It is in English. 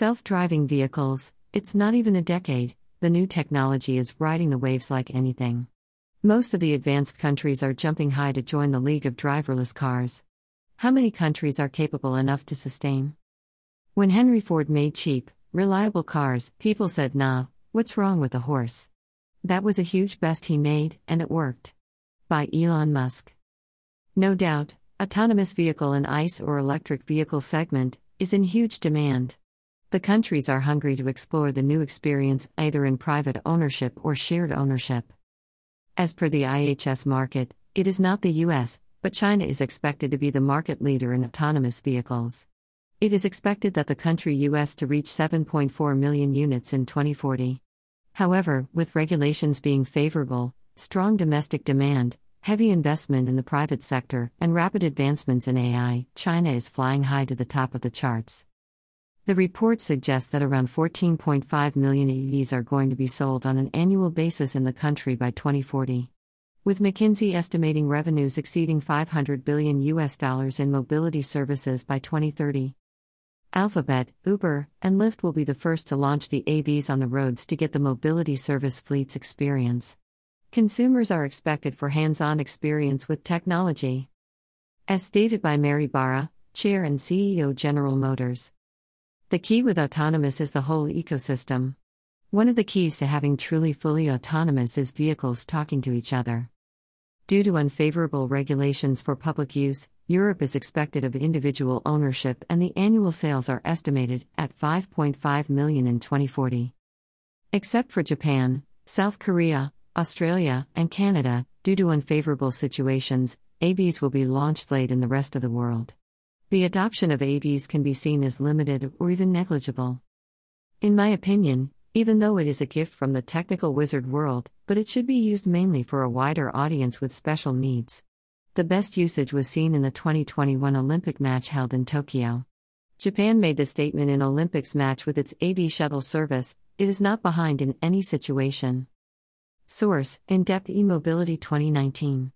Self driving vehicles, it's not even a decade, the new technology is riding the waves like anything. Most of the advanced countries are jumping high to join the league of driverless cars. How many countries are capable enough to sustain? When Henry Ford made cheap, reliable cars, people said, nah, what's wrong with a horse? That was a huge best he made, and it worked. By Elon Musk. No doubt, autonomous vehicle and ICE or electric vehicle segment is in huge demand. The countries are hungry to explore the new experience either in private ownership or shared ownership. As per the IHS Markit, it is not the US, but China is expected to be the market leader in autonomous vehicles. It is expected that the country US to reach 7.4 million units in 2040. However, with regulations being favorable, strong domestic demand, heavy investment in the private sector, and rapid advancements in AI, China is flying high to the top of the charts. The report suggests that around 14.5 million EVs are going to be sold on an annual basis in the country by 2040. With McKinsey estimating revenues exceeding 500 billion US dollars in mobility services by 2030. Alphabet, Uber, and Lyft will be the first to launch the AVs on the roads to get the mobility service fleets experience. Consumers are expected for hands on experience with technology. As stated by Mary Barra, Chair and CEO General Motors. The key with autonomous is the whole ecosystem. One of the keys to having truly fully autonomous is vehicles talking to each other. Due to unfavorable regulations for public use, Europe is expected of individual ownership and the annual sales are estimated at 5.5 million in 2040. Except for Japan, South Korea, Australia, and Canada, due to unfavorable situations, AVs will be launched late in the rest of the world. The adoption of AVs can be seen as limited or even negligible. In my opinion, even though it is a gift from the technical wizard world, but it should be used mainly for a wider audience with special needs. The best usage was seen in the 2021 Olympic match held in Tokyo. Japan made the statement in Olympics match with its AV shuttle service it is not behind in any situation. Source In Depth E Mobility 2019.